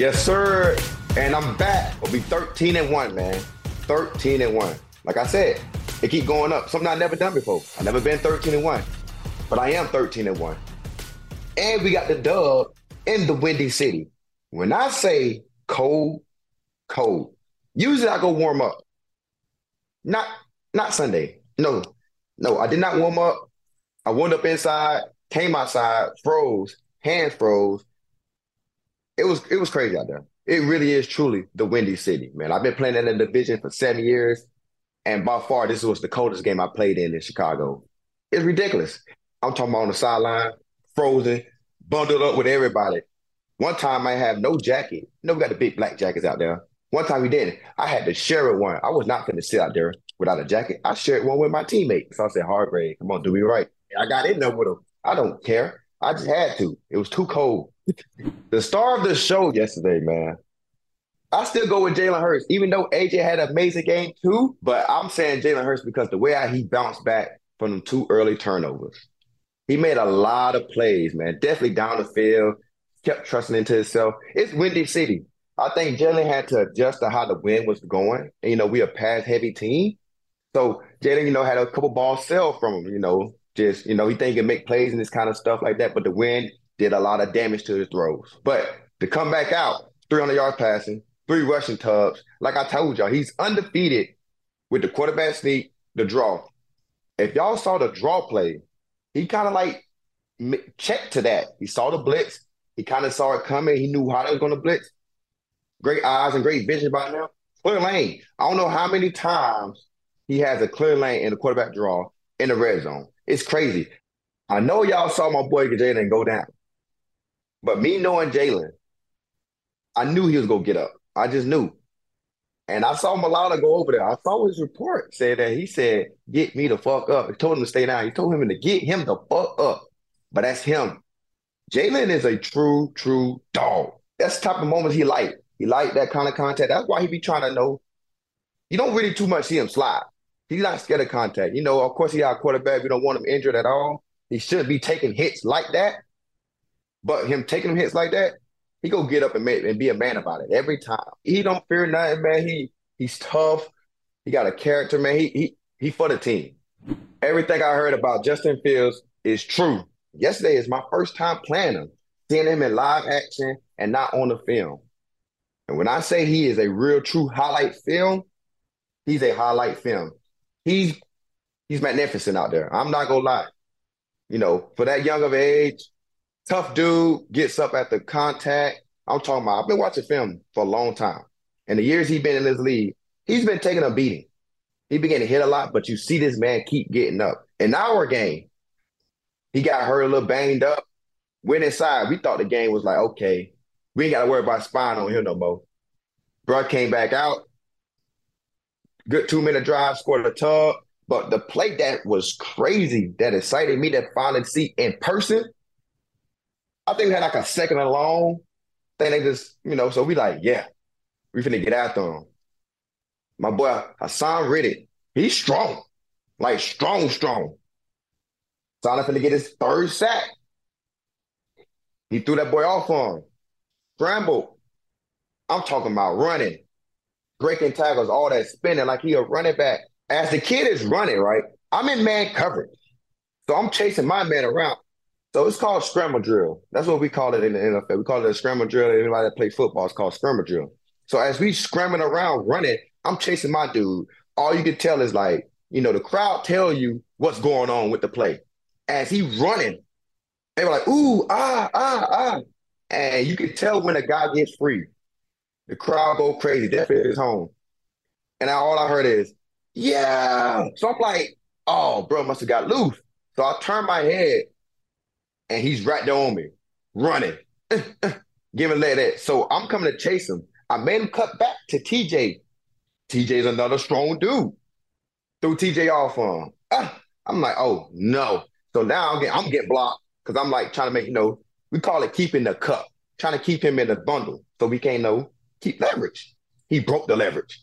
Yes, sir. And I'm back. We'll be 13 and 1, man. 13 and 1. Like I said, it keep going up. Something I've never done before. I've never been 13 and 1. But I am 13 and 1. And we got the dub in the Windy City. When I say cold, cold, usually I go warm up. Not not Sunday. No. No, I did not warm up. I warmed up inside, came outside, froze, hands froze. It was it was crazy out there. It really is truly the Windy City, man. I've been playing in the division for seven years, and by far this was the coldest game I played in in Chicago. It's ridiculous. I'm talking about on the sideline, frozen, bundled up with everybody. One time I have no jacket. You know, we got the big black jackets out there. One time we didn't. I had to share it one. I was not going to sit out there without a jacket. I shared one with my teammate. So I said, Hargrave, come on, do me right. I got in there with him. I don't care. I just had to. It was too cold. the star of the show yesterday, man. I still go with Jalen Hurts, even though AJ had an amazing game too. But I'm saying Jalen Hurts because the way he bounced back from them two early turnovers. He made a lot of plays, man. Definitely down the field, kept trusting into himself. It's Windy City. I think Jalen had to adjust to how the wind was going. And, you know, we a pass heavy team. So Jalen, you know, had a couple balls sell from him, you know, just, you know, he think he can make plays and this kind of stuff like that. But the wind did a lot of damage to his throws. But to come back out, 300 yards passing, three rushing tubs. Like I told y'all, he's undefeated with the quarterback sneak, the draw. If y'all saw the draw play, he kind of like checked to that. He saw the blitz. He kind of saw it coming. He knew how they was going to blitz. Great eyes and great vision by now. Clear lane. I don't know how many times he has a clear lane in the quarterback draw in the red zone. It's crazy. I know y'all saw my boy Jalen go down, but me knowing Jalen, I knew he was gonna get up. I just knew. And I saw Mailata go over there. I saw his report said that he said, get me the fuck up. He told him to stay down. He told him to get him the fuck up. But that's him. Jalen is a true, true dog. That's the type of moments he like. He like that kind of contact. That's why he be trying to know. You don't really too much see him slide. He's not scared of contact. You know, of course, he a quarterback. We don't want him injured at all. He shouldn't be taking hits like that. But him taking hits like that, he go get up and make, and be a man about it every time. He don't fear nothing, man. He he's tough. He got a character, man. He he he for the team. Everything I heard about Justin Fields is true. Yesterday is my first time playing him, seeing him in live action and not on the film. And when I say he is a real true highlight film, he's a highlight film. He's he's magnificent out there. I'm not gonna lie. You know, for that young of age, tough dude gets up at the contact. I'm talking about. I've been watching film for a long time, and the years he's been in this league, he's been taking a beating. He began to hit a lot, but you see this man keep getting up. In our game, he got hurt a little banged up. Went inside. We thought the game was like, okay, we ain't got to worry about spine on him no more. Bro came back out. Good two minute drive, scored a tub. But the play that was crazy, that excited me, that finally see in person, I think we had like a second and long. They just, you know, so we like, yeah, we finna get after him. My boy Haason Reddick, he's strong, like strong, strong. Hassan finna get his third sack. He threw that boy off on him. Scrambled. I'm talking about running, breaking tackles, all that spinning like he a running back. As the kid is running, right? I'm in man coverage. So I'm chasing my man around. So it's called scramble drill. That's what we call it in the NFL. We call it a scramble drill. Anybody that play football is called scramble drill. So as we scrambling around running, I'm chasing my dude. All you can tell is like, you know, the crowd tell you what's going on with the play. As he running, they were like, ooh, ah, ah, ah. And you can tell when a guy gets free. The crowd go crazy. That is his home. And all I heard is, yeah. So I'm like, oh, bro must have got loose. So I turn my head and he's right there on me, running, giving leg that. So I'm coming to chase him. I made him cut back to TJ. TJ's another strong dude. Threw TJ off on him. Ah, I'm like, oh no. So now I'm getting, I'm getting blocked because I'm like trying to make, you know, we call it keeping the cup, trying to keep him in the bundle so we can't know keep leverage. He broke the leverage.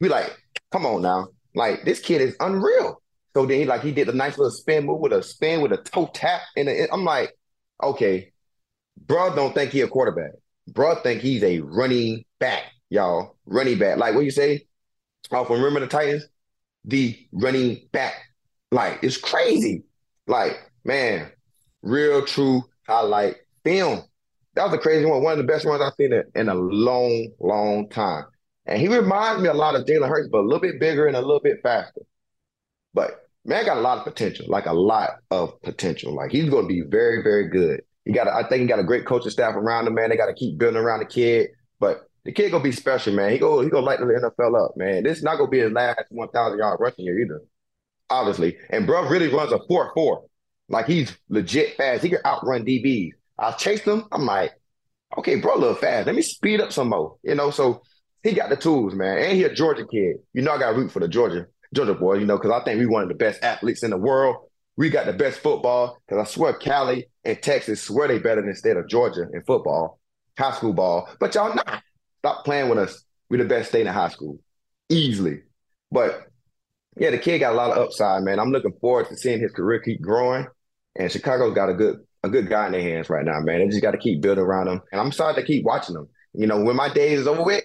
We like, come on now. Like this kid is unreal. So then he like he did a nice little spin move with a spin with a toe tap. And I'm like, okay, bro, don't think he a quarterback. Bro, think he's a running back, y'all. Running back. Like what you say? Off from Remember the Titans? The running back. Like it's crazy. Like, man, real true highlight film. That was a crazy one. One of the best ones I've seen in a long, long time. And he reminds me a lot of Jalen Hurts, but a little bit bigger and a little bit faster. But man got a lot of potential, like a lot of potential. Like he's going to be very, very good. He got, a, I think he got a great coaching staff around him. Man, they got to keep building around the kid. But the kid gonna be special, man. He go, he gonna light the NFL up, man. This is not gonna be his last one thousand yard rushing year either, obviously. And bro really runs a four four, like he's legit fast. He can outrun DBs. I chased him. I'm like, okay, bro, a little fast. Let me speed up some more, you know. So he got the tools, man. And he a Georgia kid. You know, I got root for the Georgia Georgia boy, you know, because I think we one of the best athletes in the world. We got the best football. Because I swear, Cali and Texas swear they better than the state of Georgia in football, high school ball. But y'all not. Stop playing with us. We the best state in high school, easily. But yeah, the kid got a lot of upside, man. I'm looking forward to seeing his career keep growing. And Chicago's got a good a good guy in their hands right now, man. They just got to keep building around him. And I'm excited to keep watching them. You know, when my day is over with,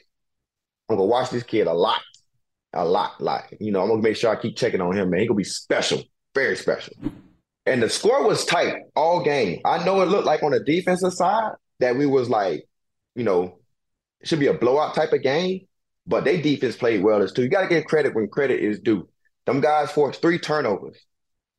I'm gonna watch this kid a lot, a lot, lot. You know, I'm gonna make sure I keep checking on him, man. He gonna be special, very special. And the score was tight all game. I know it looked like on the defensive side that we was like, you know, should be a blowout type of game, but they defense played well as too. You got to get credit when credit is due. Them guys forced three turnovers.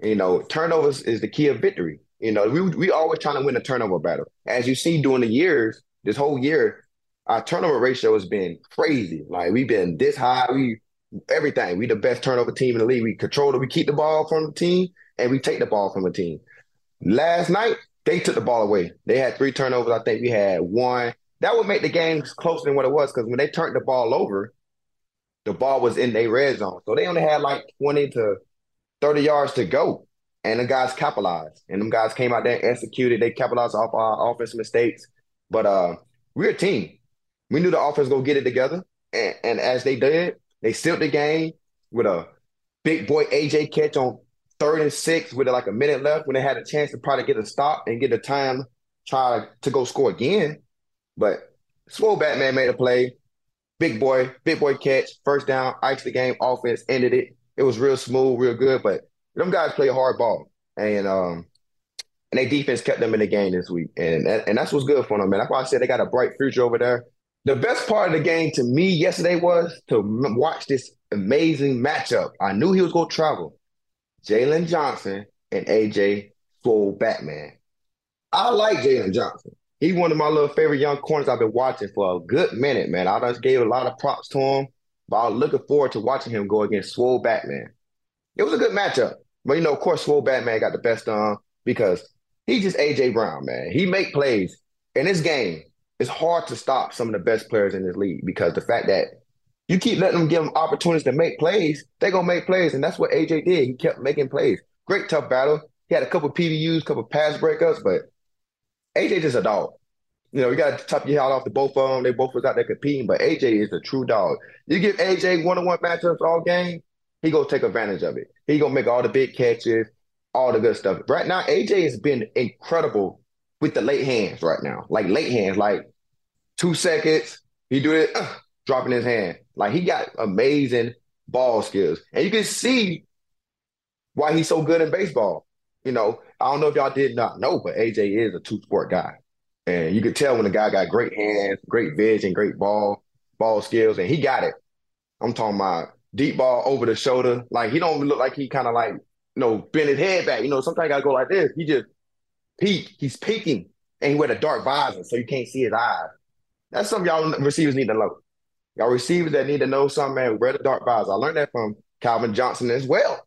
You know, turnovers is the key of victory. You know, we we always trying to win a turnover battle. As you see during the years, this whole year, our turnover ratio has been crazy. Like we've been this high. We everything. We the best turnover team in the league. We control it. We keep the ball from the team, and we take the ball from the team. Last night they took the ball away. They had three turnovers. I think we had one. That would make the game closer than what it was because when they turned the ball over, the ball was in their red zone. So they only had like 20 to 30 yards to go. And the guys capitalized. And them guys came out there and executed. They capitalized off our offensive mistakes. But uh, we're a team we knew the offense go get it together, and, and as they did, they sealed the game with a big boy AJ catch on third and six with like a minute left when they had a chance to probably get a stop and get a time try to go score again. But Swole Batman made a play. Big boy, big boy catch, first down, iced the game, offense ended it. It was real smooth, real good. But them guys play hard ball. And um and their defense kept them in the game this week. And and that's what's good for them, man. That's why I said they got a bright future over there the best part of the game to me yesterday was to watch this amazing matchup. I knew he was going to travel. Jaylon Johnson and AJ Swole Batman. I like Jaylon Johnson. He's one of my little favorite young corners I've been watching for a good minute, man. I just gave a lot of props to him, but I'm looking forward to watching him go against Swole Batman. It was a good matchup. But you know, of course, Swole Batman got the best on because he just AJ Brown, man. He make plays in this game it's hard to stop some of the best players in this league because the fact that you keep letting them give them opportunities to make plays, they're gonna make plays, and that's what AJ did. He kept making plays. Great tough battle. He had a couple PBUs, couple pass breakups, but AJ just a dog. You know, you got to top your hat off to both of them. They both was out there competing, but AJ is a true dog. You give AJ one-on-one matchups all game, he gonna take advantage of it. He gonna make all the big catches, all the good stuff. Right now, AJ has been incredible with the late hands right now. Like late hands, like two seconds, he do it, uh, dropping his hand. Like he got amazing ball skills. And you can see why he's so good in baseball. You know, I don't know if y'all did not know, but AJ is a two sport guy. And you could tell when a guy got great hands, great vision, great ball, ball skills, and he got it. I'm talking about deep ball over the shoulder. Like he don't look like he kind of like, you know, bend his head back. You know, sometimes you gotta go like this. He just peek. He's peeking. And he wear a dark visor, so you can't see his eyes. That's something y'all receivers need to know. Y'all receivers that need to know something, man, wear the dark visor. I learned that from Calvin Johnson as well.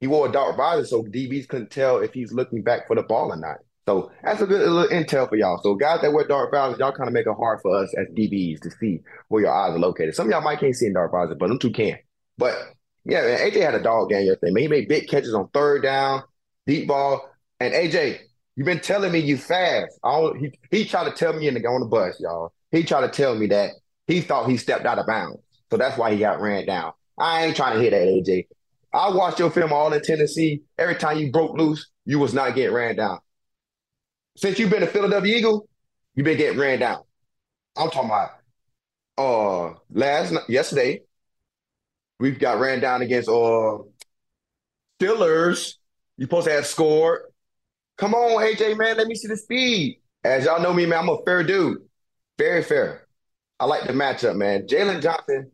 He wore a dark visor so DBs couldn't tell if he's looking back for the ball or not. So that's a good little intel for y'all. So guys that wear dark visors, y'all kind of make it hard for us as DBs to see where your eyes are located. Some of y'all might can't see in dark visors, but them two can. But yeah, man, AJ had a dog game yesterday. Man, he made big catches on third down, deep ball. And AJ, you've been telling me you fast. He he tried to tell me in the on the bus, y'all. He tried to tell me that he thought he stepped out of bounds. So that's why he got ran down. I ain't trying to hear that, AJ. I watched your film all in Tennessee. Every time you broke loose, you was not getting ran down. Since you've been a Philadelphia Eagle, you've been getting ran down. I'm talking about uh last yesterday, we got ran down against uh Steelers. You supposed to have scored. Come on, AJ, man, let me see the speed. As y'all know me, man, I'm a fair dude. Very fair. I like the matchup, man. Jaylon Johnson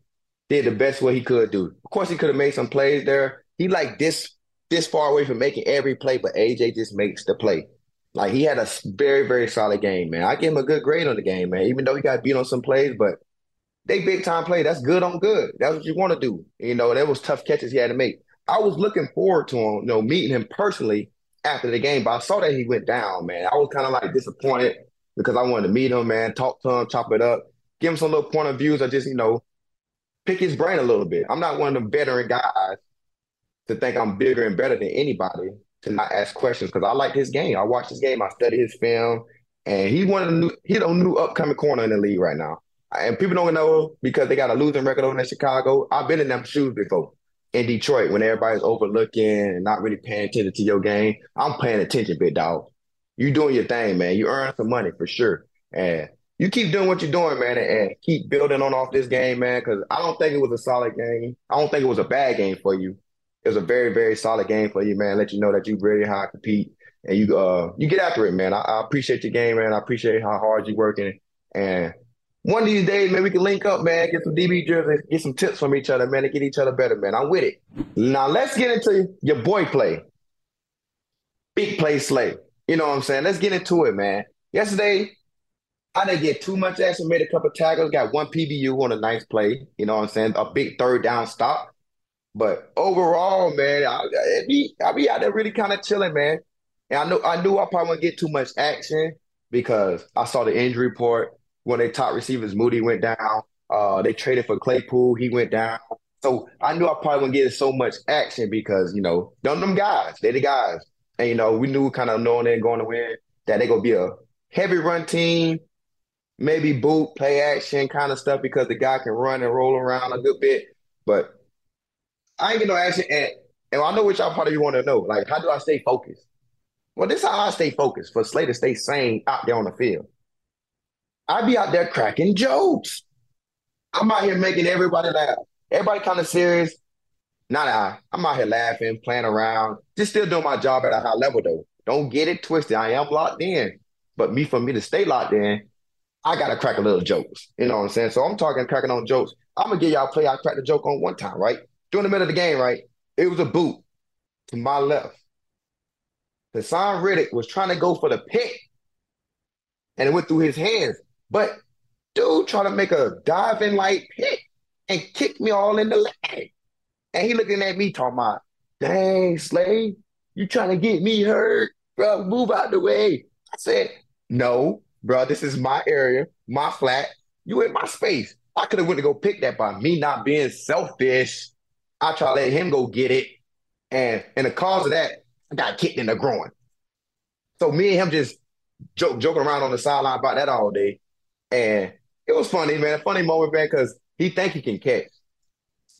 did the best what he could do. Of course, he could have made some plays there. He like this this far away from making every play, but AJ just makes the play. Like he had a very very solid game, man. I give him a good grade on the game, man. Even though he got beat on some plays, but they big time play. That's good on good. That's what you want to do. You know, there was tough catches he had to make. I was looking forward to him, you know, meeting him personally after the game, but I saw that he went down, man. I was kind of like disappointed because I wanted to meet him, man, talk to him, chop it up, give him some little point of views, or just, you know, pick his brain a little bit. I'm not one of the veteran guys to think I'm bigger and better than anybody to not ask questions because I like his game. I watch his game, I study his film, and he's one of the new he's a new upcoming corner in the league right now. And people don't know because they got a losing record over in Chicago. I've been in them shoes before in Detroit when everybody's overlooking and not really paying attention to your game. I'm paying attention, big dog. You doing your thing, man. You earn some money for sure. And you keep doing what you're doing, man, and keep building on off this game, man. Because I don't think it was a solid game. I don't think it was a bad game for you. It was a very, very solid game for you, man. Let you know that you really hard compete and you uh you get after it, man. I, I appreciate your game, man. I appreciate how hard you're working. And one of these days, man, we can link up, man, get some DB jerseys, get some tips from each other, man, and get each other better, man. I'm with it. Now let's get into your boy play. Big play slay. You know what I'm saying? Let's get into it, man. Yesterday, I didn't get too much action, made a couple tackles, got one PBU on a nice play. You know what I'm saying? A big third down stop. But overall, man, I, I be I be out there really kind of chilling, man. And I know I knew I probably wouldn't get too much action because I saw the injury report when their top receivers Mooney went down. Uh, they traded for Claypool, he went down. So I knew I probably wouldn't get so much action because you know, them them guys—they're the guys, and you know we knew kind of knowing they're going to win that they're gonna be a heavy run team maybe boot, play action kind of stuff because the guy can run and roll around a good bit. But I ain't get no action. And, and I know what y'all probably want to know. Like, how do I stay focused? Well, this is how I stay focused for Slater to stay sane out there on the field. I be out there cracking jokes. I'm out here making everybody laugh. Everybody kind of serious. Not I. I'm out here laughing, playing around, just still doing my job at a high level though. Don't get it twisted. I am locked in. But me for me to stay locked in, I gotta crack a little jokes. You know what I'm saying? So I'm talking cracking on jokes. I'm gonna give y'all a play. I cracked a joke on one time, right? During the middle of the game, right? It was a boot to my left. Haason Reddick was trying to go for the pick, and it went through his hands. But dude trying to make a diving like pick and kick me all in the leg. And he looking at me talking about, dang, Slay, you trying to get me hurt? Bro, move out the way. I said, no, bro, this is my area, my flat. You in my space. I could have went to go pick that by me not being selfish. I try to let him go get it. And and the cause of that, I got kicked in the groin. So me and him just joke, joking around on the sideline about that all day. And it was funny, man. Funny moment, man, because he think he can catch.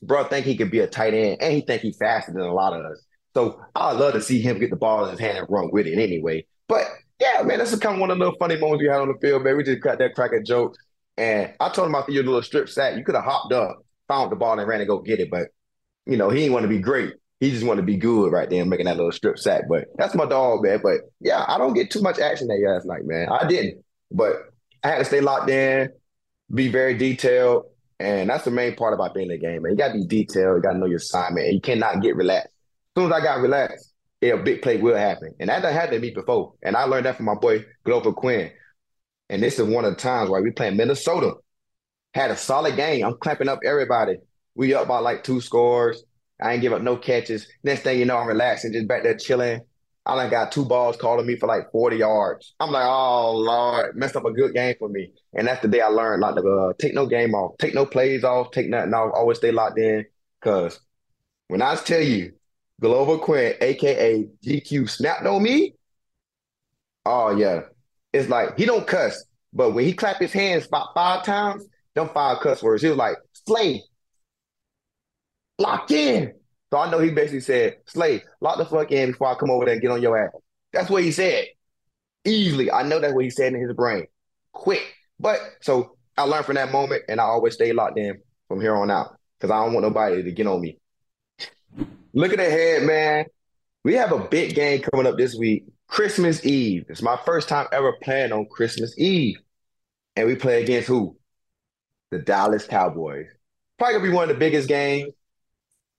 Bro think he can be a tight end, and he think he's faster than a lot of us. So I'd love to see him get the ball in his hand and run with it anyway. But yeah, man, that's kind of one of the little funny moments we had on the field, man. We just cracked that crack a joke. And I told him after your little strip sack, you could have hopped up, found the ball, and ran to go get it. But, you know, he didn't want to be great. He just wanted to be good right there, making that little strip sack. But that's my dog, man. But yeah, I don't get too much action that last night, man. I didn't. But I had to stay locked in, be very detailed. And that's the main part about being in the game, man. You got to be detailed. You got to know your assignment. And you cannot get relaxed. As soon as I got relaxed, a big play will happen. And that done happened to me before. And I learned that from my boy Glover Quin. And this is one of the times where we playing Minnesota. Had a solid game. I'm clamping up everybody. We up by like two scores. I ain't give up no catches. Next thing you know, I'm relaxing, just back there chilling. I done got two balls calling me for like 40 yards. I'm like, oh Lord, messed up a good game for me. And that's the day I learned not to uh, take no game off, take no plays off, take nothing off, always stay locked in. Cause when I tell you Glover Quin, aka GQ, snapped on me, oh yeah. It's like he don't cuss, but when he clap his hands about five times, them five cuss words, he was like, Slay, lock in. So I know he basically said, Slay, lock the fuck in before I come over there and get on your ass. That's what he said. Easily. I know that's what he said in his brain. Quick. But so I learned from that moment and I always stay locked in from here on out because I don't want nobody to get on me. Looking ahead, man, we have a big game coming up this week. Christmas Eve. It's my first time ever playing on Christmas Eve. And we play against who? The Dallas Cowboys. Probably gonna be one of the biggest games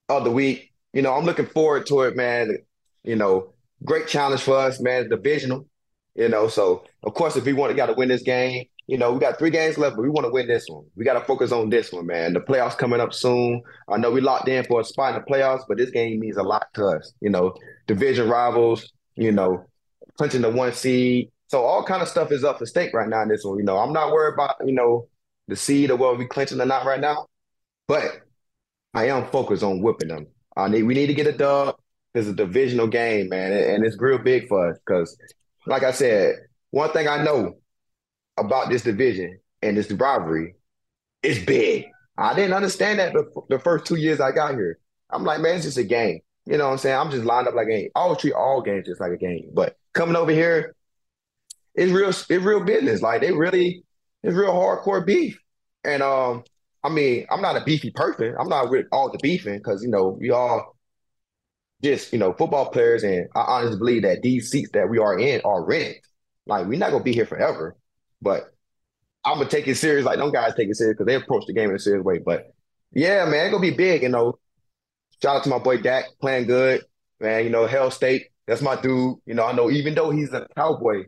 of the week. You know, I'm looking forward to it, man. You know, great challenge for us, man. Divisional. You know, so of course, if we want to got to win this game, you know, we got three games left, but we want to win this one. We got to focus on this one, man. The playoffs coming up soon. I know we locked in for a spot in the playoffs, but this game means a lot to us. You know, division rivals. You know, clinching the one seed. So all kind of stuff is up for stake right now in this one. You know, I'm not worried about you know the seed or whether we clinching or not right now, but I am focused on whipping them. I need we need to get a dub. It's a divisional game, man, and it's real big for us because, like I said, one thing I know about this division and this rivalry is big. I didn't understand that the, the first two years I got here. I'm like, man, it's just a game. You know what I'm saying? I'm just lined up like a game. I always treat all games just like a game. But coming over here, it's real, it's real business. Like they really, it's real hardcore beef. And um, I mean, I'm not a beefy person. I'm not with all the beefing because you know we all just you know football players, and I honestly believe that these seats that we are in are rented. Like we're not gonna be here forever, but I'm gonna take it serious. Like them guys take it serious because they approach the game in a serious way. But yeah, man, it's gonna be big. You know, shout out to my boy Dak playing good, man. You know, Hail State, that's my dude. You know, I know even though he's a cowboy,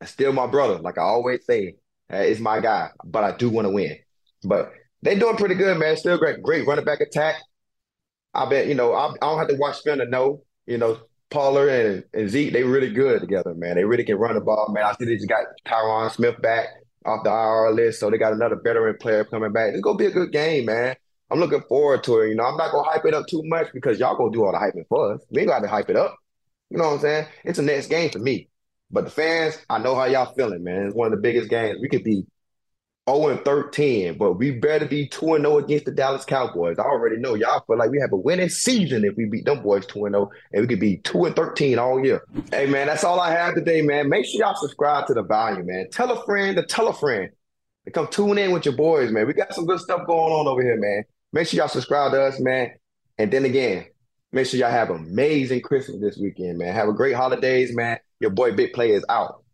that's still my brother. Like I always say, it's my guy. But I do want to win. But they doing pretty good, man. Still great, great running back attack. I bet you know I, I don't have to watch film to know. You know, Pollard and, and Zeke, they really good together, man. They really can run the ball, man. I see they just got Tyron Smith back off the IR list, so they got another veteran player coming back. It's gonna be a good game, man. I'm looking forward to it. You know, I'm not gonna hype it up too much because y'all gonna do all the hyping for us. We ain't got to hype it up. You know what I'm saying? It's the next game for me. But the fans, I know how y'all feeling, man. It's one of the biggest games. We could be 0 and 13, but we better be 2 and 0 against the Dallas Cowboys. I already know y'all feel like we have a winning season if we beat them boys 2 and 0, and we could be 2 and 13 all year. Hey, man, that's all I have today, man. Make sure y'all subscribe to the value, man. Tell a friend to tell a friend to come tune in with your boys, man. We got some good stuff going on over here, man. Make sure y'all subscribe to us, man. And then again, make sure y'all have amazing Christmas this weekend, man. Have a great holidays, man. Your boy Big Play is out.